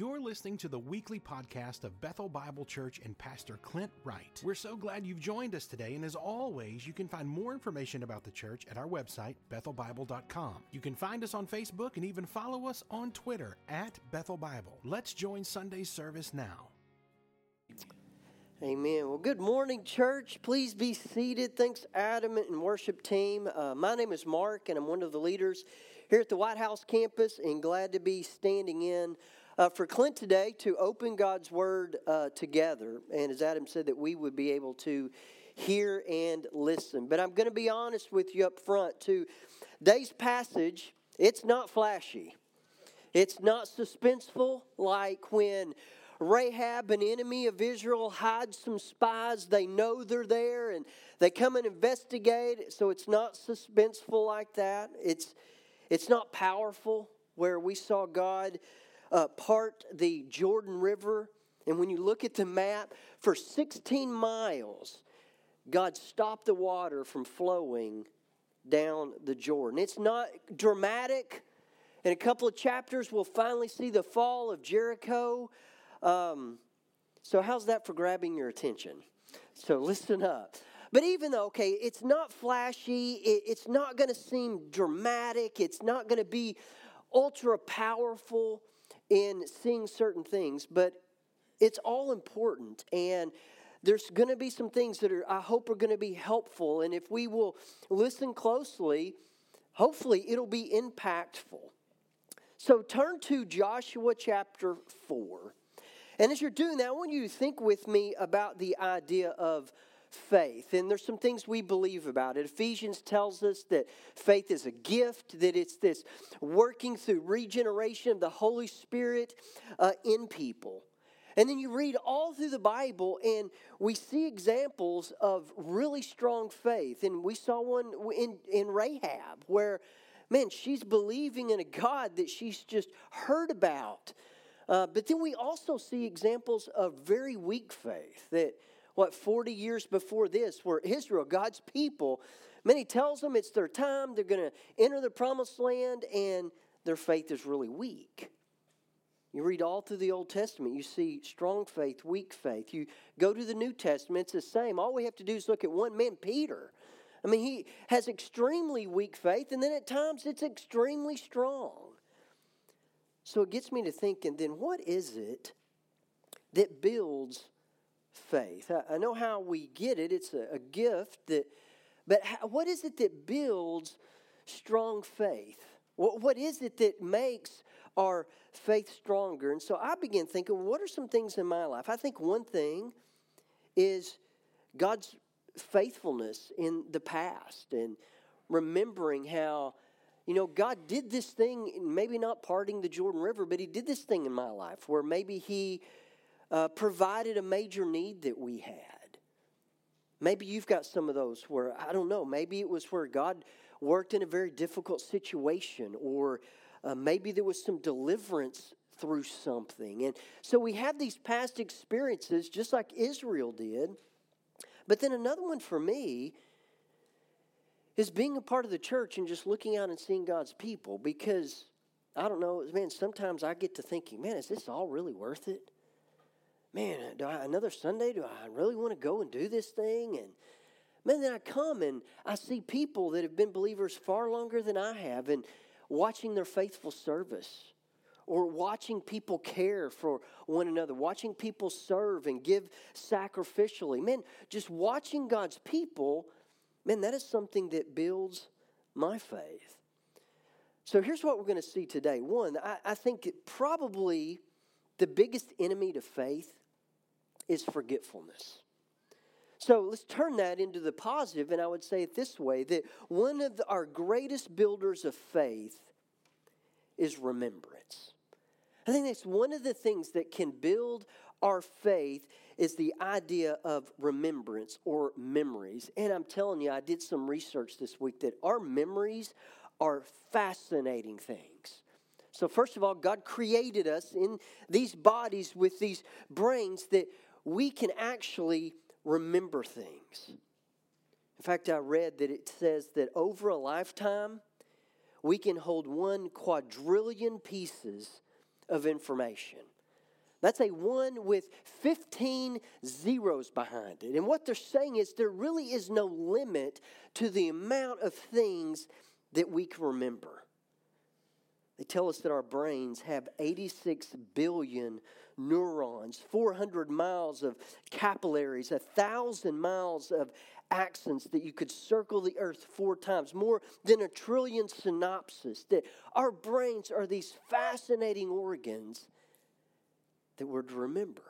You're listening to the weekly podcast of Bethel Bible Church and Pastor Clint Wright. We're so glad you've joined us today, and as always, you can find more information about the church at our website, bethelbible.com. You can find us on Facebook and even follow us on Twitter at Bethel Bible. Let's join Sunday's service now. Amen. Well, good morning, church. Please be seated. Thanks, Adam and worship team. Uh, my name is Mark, and I'm one of the leaders here at the Whitehouse campus, and glad to be standing in uh, for Clint today to open God's Word uh, together. And as Adam said, that we would be able to hear and listen. But I'm going to be honest with you up front, too. Today's passage, it's not flashy, it's not suspenseful like when. Rahab, an enemy of Israel, hides some spies. They know they're there and they come and investigate. So it's not suspenseful like that. It's, it's not powerful where we saw God uh, part the Jordan River. And when you look at the map, for 16 miles, God stopped the water from flowing down the Jordan. It's not dramatic. In a couple of chapters, we'll finally see the fall of Jericho. Um, so, how's that for grabbing your attention? So, listen up. But even though, okay, it's not flashy, it, it's not going to seem dramatic, it's not going to be ultra powerful, in seeing certain things, but it's all important. And there's going to be some things that are, I hope, are going to be helpful. And if we will listen closely, hopefully it'll be impactful. So turn to Joshua chapter 4. And as you're doing that, I want you to think with me about the idea of faith. And there's some things we believe about it. Ephesians tells us that faith is a gift, that it's this working through regeneration of the Holy Spirit uh, in people. And then you read all through the Bible, and we see examples of really strong faith. And we saw one in, in Rahab, where, man, she's believing in a God that she's just heard about. Uh, but then we also see examples of very weak faith that what, 40 years before this, where Israel, God's people, many tells them it's their time, they're going to enter the promised land, and their faith is really weak. You read all through the Old Testament, you see strong faith, weak faith. You go to the New Testament, it's the same. All we have to do is look at one man, Peter. I mean, he has extremely weak faith, and then at times it's extremely strong. So it gets me to thinking then, what is it that builds faith. I, know how we get it, it's a, gift that, but what is it that builds strong faith? What, what is it that makes our faith stronger? And so I began thinking, what are some things in my life? I think one thing is God's faithfulness in the past and remembering how you know, God did this thing, maybe not parting the Jordan River, but He did this thing in my life where maybe He uh, provided a major need that we had. Maybe you've got some of those where, I don't know, maybe it was where God worked in a very difficult situation, or uh, maybe there was some deliverance through something. And so we have these past experiences, just like Israel did. But then another one for me is being a part of the church and just looking out and seeing God's people because I don't know, man, sometimes I get to thinking, man, is this all really worth it? Man, do I, another Sunday, do I really want to go and do this thing? And man, then I come and I see people that have been believers far longer than I have and watching their faithful service or watching people care for one another, watching people serve and give sacrificially. Man, just watching God's people, man, that is something that builds my faith. So here's what we're going to see today. One, I, I think probably the biggest enemy to faith is forgetfulness. So let's turn that into the positive, and I would say it this way that one of the, our greatest builders of faith is remembrance. I think that's one of the things that can build our faith is the idea of remembrance or memories. And I'm telling you, I did some research this week that our memories are fascinating things. So, first of all, God created us in these bodies with these brains that we can actually remember things. In fact, I read that it says that over a lifetime, we can hold one quadrillion pieces of information. That's a one with 15 zeros behind it. And what they're saying is there really is no limit to the amount of things that we can remember. They tell us that our brains have 86 billion neurons, 400 miles of capillaries, a thousand miles of axons that you could circle the earth four times, more than a trillion synapses. That our brains are these fascinating organs that we're to remember.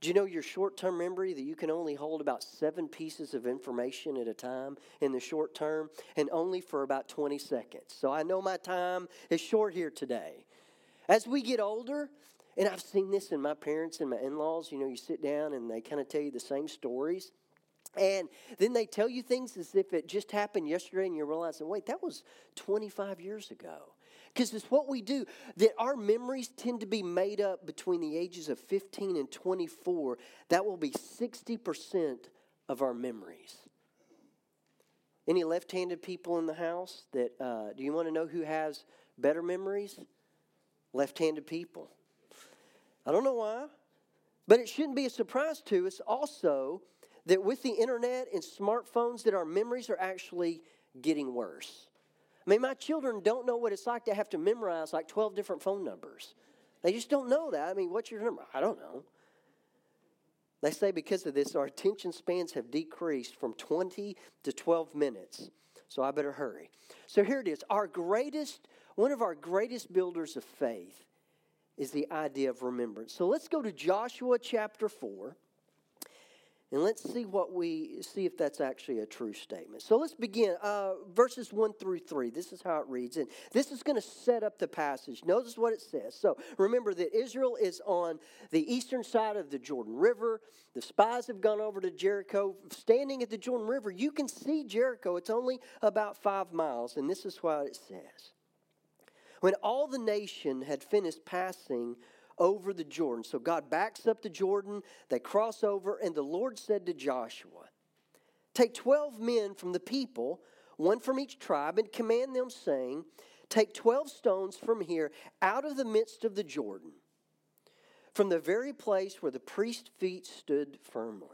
Do you know your short term memory that you can only hold about seven pieces of information at a time in the short term and only for about 20 seconds? So I know my time is short here today. As we get older, and I've seen this in my parents and my in laws, you know, you sit down and they kind of tell you the same stories. And then they tell you things as if it just happened yesterday, and you realize, wait, that was 25 years ago. Because it's what we do, that our memories tend to be made up between the ages of 15 and 24. That will be 60% of our memories. Any left handed people in the house that, uh, do you want to know who has better memories? Left handed people. I don't know why, but it shouldn't be a surprise to us also that with the internet and smartphones that our memories are actually getting worse. I mean, my children don't know what it's like to have to memorize like 12 different phone numbers. They just don't know that. I mean, what's your number? I don't know. They say because of this, our attention spans have decreased from 20 to 12 minutes. So I better hurry. So here it is. Our greatest, one of our greatest builders of faith is the idea of remembrance. So let's go to Joshua chapter 4. And let's see what we see if that's actually a true statement. So let's begin. Uh, verses 1 through 3. This is how it reads. And this is going to set up the passage. Notice what it says. So remember that Israel is on the eastern side of the Jordan River. The spies have gone over to Jericho. Standing at the Jordan River, you can see Jericho. It's only about five miles. And this is what it says. When all the nation had finished passing over the Jordan. So God backs up the Jordan, they cross over, and the Lord said to Joshua, Take 12 men from the people, one from each tribe, and command them, saying, Take 12 stones from here out of the midst of the Jordan, from the very place where the priest's feet stood firmly.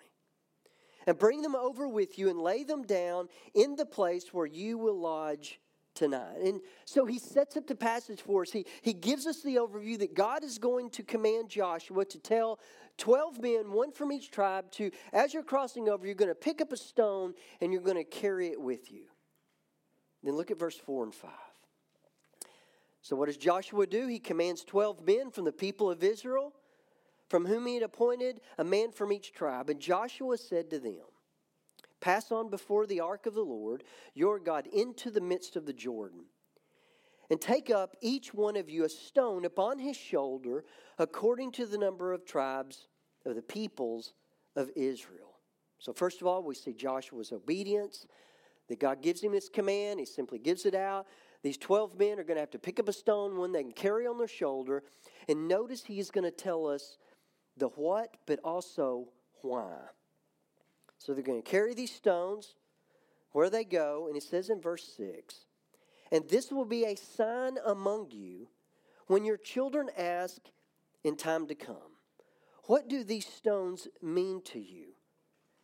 And bring them over with you and lay them down in the place where you will lodge tonight. And so he sets up the passage for us. He, he gives us the overview that God is going to command Joshua to tell 12 men, one from each tribe, to, as you're crossing over, you're going to pick up a stone and you're going to carry it with you. Then look at verse 4 and 5. So, what does Joshua do? He commands 12 men from the people of Israel, from whom he had appointed a man from each tribe. And Joshua said to them, Pass on before the ark of the Lord your God into the midst of the Jordan. And take up each one of you a stone upon his shoulder, according to the number of tribes of the peoples of Israel. So, first of all, we see Joshua's obedience, that God gives him this command, he simply gives it out. These 12 men are going to have to pick up a stone, one they can carry on their shoulder. And notice he's going to tell us the what, but also why. So they're going to carry these stones where they go, and it says in verse 6 And this will be a sign among you when your children ask in time to come, What do these stones mean to you?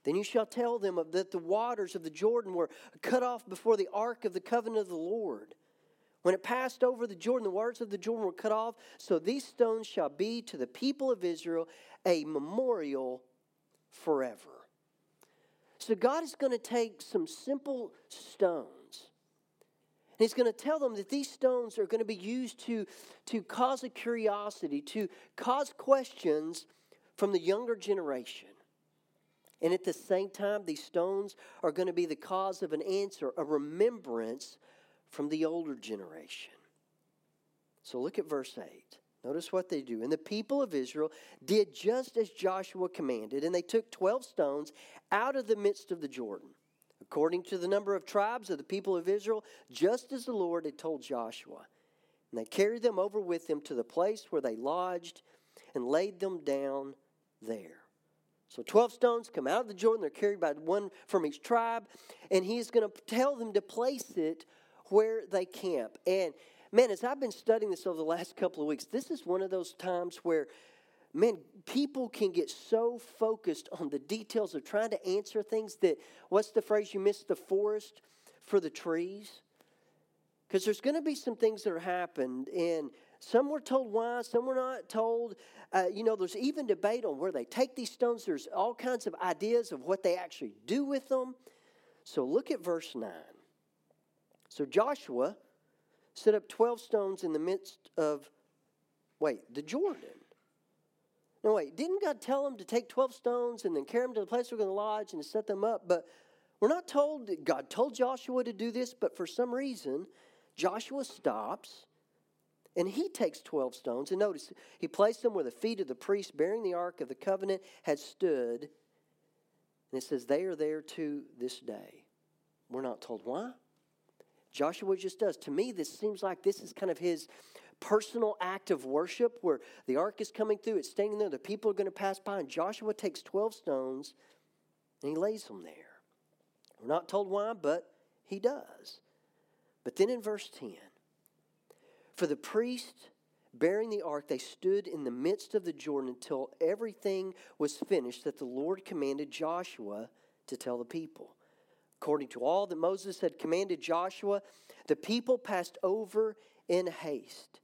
Then you shall tell them that the waters of the Jordan were cut off before the ark of the covenant of the Lord. When it passed over the Jordan, the waters of the Jordan were cut off. So these stones shall be to the people of Israel a memorial forever. So God is going to take some simple stones. And he's going to tell them that these stones are going to be used to, to cause a curiosity, to cause questions from the younger generation. And at the same time, these stones are going to be the cause of an answer, a remembrance from the older generation. So look at verse 8. Notice what they do. And the people of Israel did just as Joshua commanded, and they took 12 stones out of the midst of the Jordan, according to the number of tribes of the people of Israel, just as the Lord had told Joshua. And they carried them over with them to the place where they lodged and laid them down there. So 12 stones come out of the Jordan. They're carried by one from each tribe. And he's going to tell them to place it where they camp. And man, as I've been studying this over the last couple of weeks, this is one of those times where, man, people can get so focused on the details of trying to answer things that, what's the phrase, you miss the forest for the trees? Because there's going to be some things that are happened, and some were told why, some were not told. Uh, you know, there's even debate on where they take these stones. There's all kinds of ideas of what they actually do with them. So look at verse 9. So Joshua set up 12 stones in the midst of, wait, the Jordan. No, wait, didn't God tell them to take 12 stones and then carry them to the place we're going to lodge and set them up? But we're not told God told Joshua to do this, but for some reason, Joshua stops and he takes 12 stones. And notice, he placed them where the feet of the priest bearing the ark of the covenant had stood. And it says, they are there to this day. We're not told why. Joshua just does. To me, this seems like this is kind of his personal act of worship where the ark is coming through, it's standing there, the people are going to pass by, and Joshua takes 12 stones and he lays them there. We're not told why, but he does. But then in verse 10, for the priest bearing the ark, they stood in the midst of the Jordan until everything was finished that the Lord commanded Joshua to tell the people. According to all that Moses had commanded Joshua, the people passed over in haste.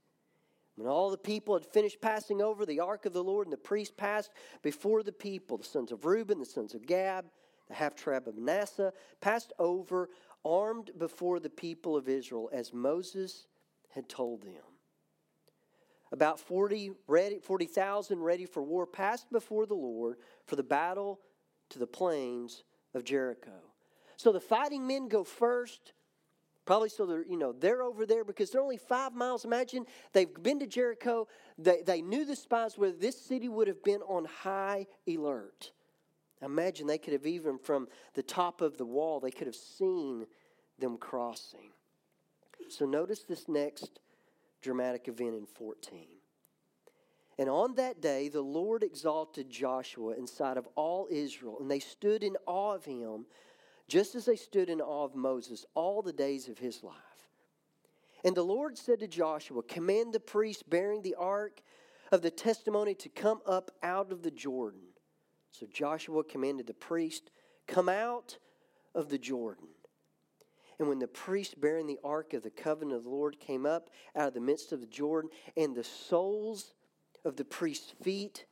When all the people had finished passing over the ark of the Lord, and the priest passed before the people, the sons of Reuben, the sons of Gad, the half tribe of Manasseh, passed over armed before the people of Israel as Moses had told them. About 40 ready, 40,000 ready for war passed before the Lord for the battle to the plains of Jericho. So the fighting men go first. Probably so they're, you know, they're over there because they're only five miles. Imagine they've been to Jericho. They, they knew the spies where this city would have been on high alert. Imagine they could have even from the top of the wall, they could have seen them crossing. So notice this next dramatic event in 14. And on that day, the Lord exalted Joshua in sight of all Israel, and they stood in awe of him just as they stood in awe of Moses all the days of his life. And the Lord said to Joshua, Command the priest bearing the ark of the testimony to come up out of the Jordan. So Joshua commanded the priest, Come out of the Jordan. And when the priest bearing the ark of the covenant of the Lord came up out of the midst of the Jordan, and the soles of the priest's feet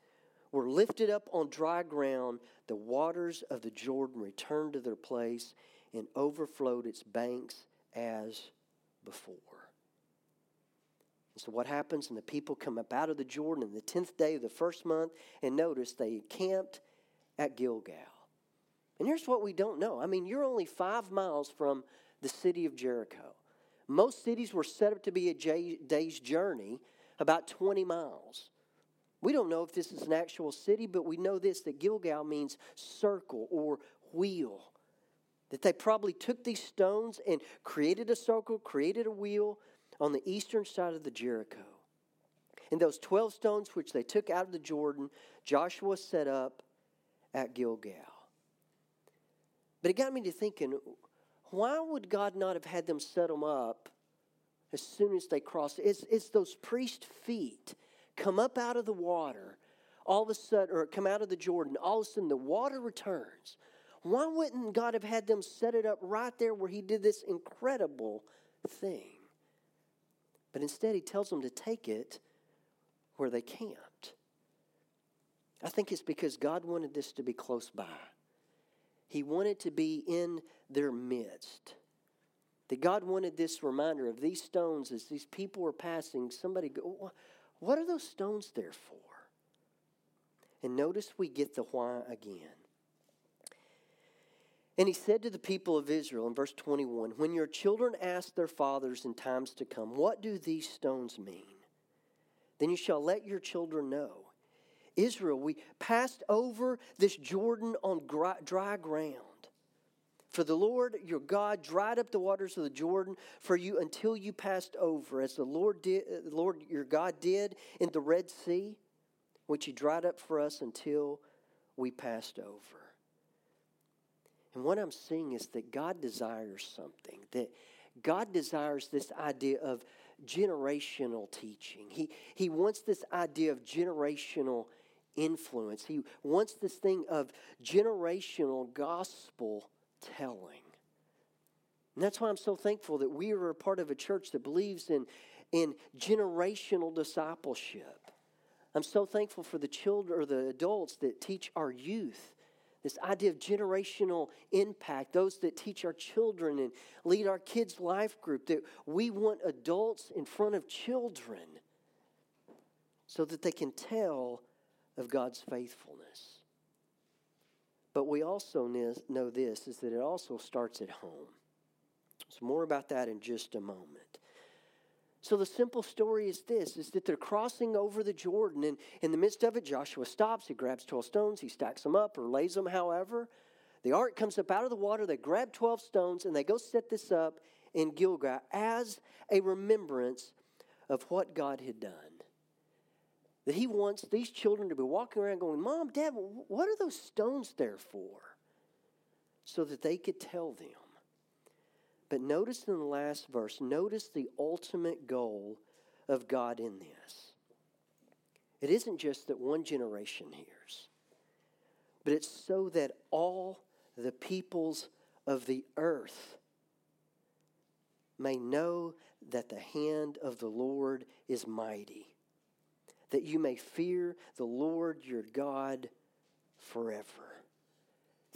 were lifted up on dry ground, the waters of the Jordan returned to their place and overflowed its banks as before. And so, what happens? And the people come up out of the Jordan on the 10th day of the first month, and notice they camped at Gilgal. And here's what we don't know. I mean, you're only five miles from the city of Jericho. Most cities were set up to be a day's journey, about 20 miles. We don't know if this is an actual city, but we know this that Gilgal means circle or wheel. That they probably took these stones and created a circle, created a wheel on the eastern side of the Jericho. And those 12 stones which they took out of the Jordan, Joshua set up at Gilgal. But it got me to thinking why would God not have had them set them up as soon as they crossed? It's, it's those priest feet come up out of the water, all of a sudden, or come out of the Jordan, all of a sudden the water returns. Why wouldn't God have had them set it up right there where He did this incredible thing? But instead, He tells them to take it where they can't. I think it's because God wanted this to be close by. He wanted to be in their midst. That God wanted this reminder of these stones as these people were passing. Somebody go, what are those stones there for? And notice we get the why again. And he said to the people of Israel in verse 21 When your children ask their fathers in times to come, What do these stones mean? Then you shall let your children know. Israel, we passed over this Jordan on dry ground. For the Lord your God dried up the waters of the Jordan for you until you passed over, as the Lord did, Lord your God did in the Red Sea, which He dried up for us until we passed over. And what I'm seeing is that God desires something. That God desires this idea of generational teaching. He, he wants this idea of generational influence. He wants this thing of generational gospel telling. And that's why I'm so thankful that we are a part of a church that believes in, in generational discipleship. I'm so thankful for the children or the adults that teach our youth this idea of generational impact, those that teach our children and lead our kids' life group, that we want adults in front of children so that they can tell of God's faithfulness. But we also know this is that it also starts at home. So more about that in just a moment. So the simple story is this is that they're crossing over the Jordan and in the midst of it Joshua stops, he grabs 12 stones, he stacks them up or lays them however. The ark comes up out of the water, they grab 12 stones and they go set this up in Gilgal as a remembrance of what God had done. That he wants these children to be walking around going, Mom, Dad, what are those stones there for? So that they could tell them but notice in the last verse, notice the ultimate goal of God in this. It isn't just that one generation hears, but it's so that all the peoples of the earth may know that the hand of the Lord is mighty, that you may fear the Lord your God forever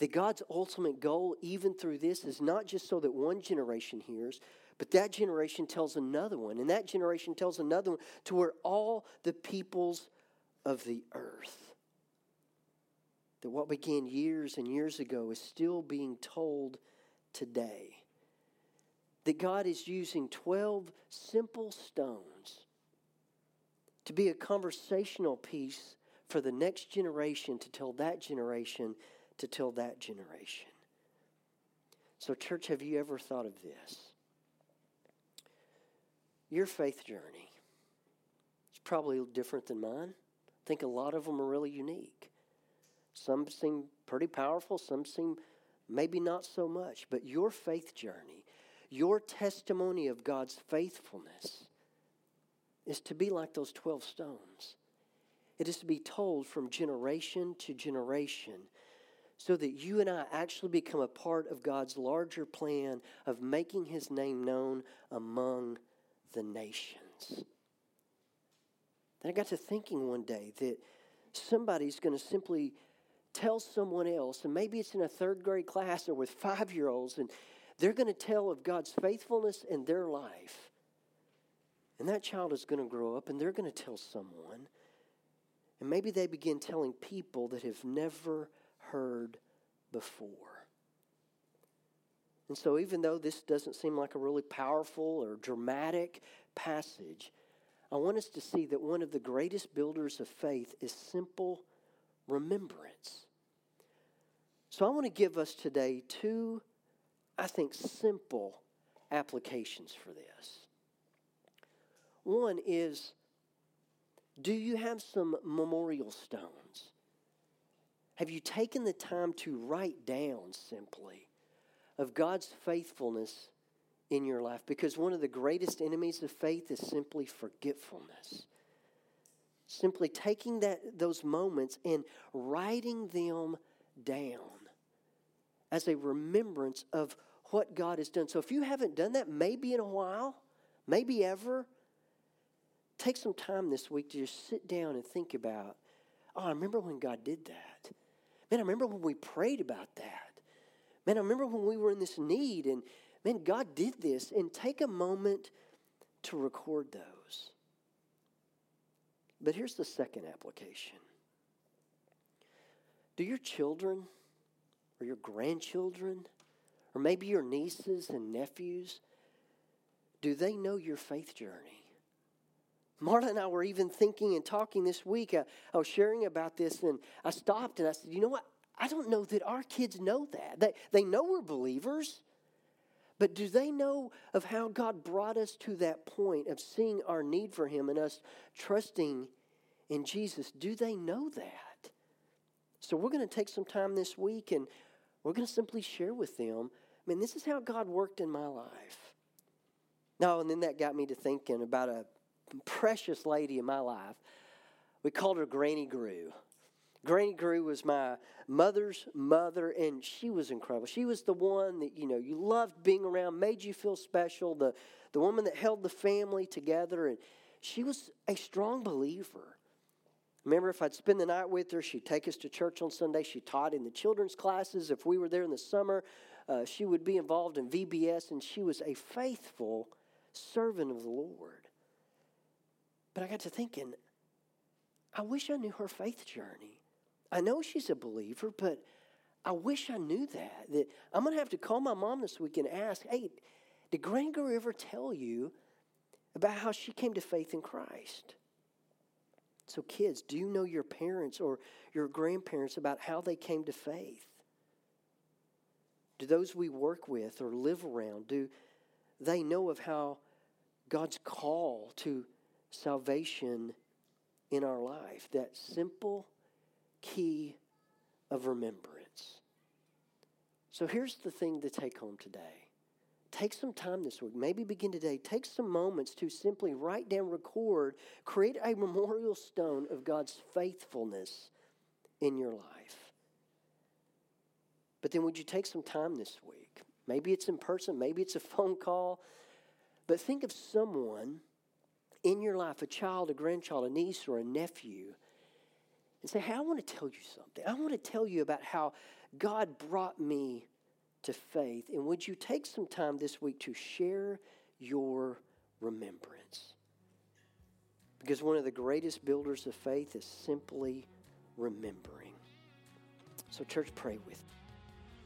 that God's ultimate goal, even through this, is not just so that one generation hears, but that generation tells another one, and that generation tells another one, to where all the peoples of the earth. That what began years and years ago is still being told today. That God is using 12 simple stones to be a conversational piece for the next generation to tell that generation to tell that generation. So, church, have you ever thought of this? Your faith journey is probably different than mine. I think a lot of them are really unique. Some seem pretty powerful, some seem maybe not so much. But your faith journey, your testimony of God's faithfulness, is to be like those 12 stones. It is to be told from generation to generation so that you and I actually become a part of God's larger plan of making his name known among the nations. Then I got to thinking one day that somebody's going to simply tell someone else, and maybe it's in a third grade class or with five year olds, and they're going to tell of God's faithfulness in their life. And that child is going to grow up and they're going to tell someone. And maybe they begin telling people that have never heard before. And so, even though this doesn't seem like a really powerful or dramatic passage, I want us to see that one of the greatest builders of faith is simple remembrance. So, I want to give us today two, I think, simple applications for this. One is do you have some memorial stones? Have you taken the time to write down simply of God's faithfulness in your life? Because one of the greatest enemies of faith is simply forgetfulness. Simply taking that, those moments and writing them down as a remembrance of what God has done. So if you haven't done that, maybe in a while, maybe ever, take some time this week to just sit down and think about, oh, I remember when God did that. Man, I remember when we prayed about that. Man, I remember when we were in this need and man, God did this. And take a moment to record those. But here's the second application Do your children or your grandchildren or maybe your nieces and nephews, do they know your faith journey? Marta and I were even thinking and talking this week. Uh, I was sharing about this, and I stopped and I said, You know what? I don't know that our kids know that. They, they know we're believers, but do they know of how God brought us to that point of seeing our need for Him and us trusting in Jesus? Do they know that? So we're going to take some time this week and we're going to simply share with them. I mean, this is how God worked in my life. No, and then that got me to thinking about a precious lady in my life. We called her Granny Grew. Granny Grew was my mother's mother, and she was incredible. She was the one that, you know, you loved being around, made you feel special, the, the woman that held the family together, and she was a strong believer. Remember, if I'd spend the night with her, she'd take us to church on Sunday. She taught in the children's classes. If we were there in the summer, uh, she would be involved in VBS, and she was a faithful servant of the Lord. But I got to thinking, I wish I knew her faith journey. I know she's a believer, but I wish I knew that. That I'm going to have to call my mom this week and ask, hey, did Granger ever tell you about how she came to faith in Christ? So, kids, do you know your parents or your grandparents about how they came to faith? Do those we work with or live around, do they know of how God's call to salvation in our life, that simple key of remembrance. So here's the thing to take home today. Take some time this week, maybe begin today. Take some moments to simply write down, record, create a memorial stone of God's faithfulness in your life. But then, would you take some time this week? Maybe it's in person, maybe it's a phone call, but think of someone in your life a child, a grandchild, a niece, or a nephew and say, Hey, I want to tell you something. I want to tell you about how God brought me to faith. And would you take some time this week to share your remembrance? Because one of the greatest builders of faith is simply remembering. So, church, pray with me.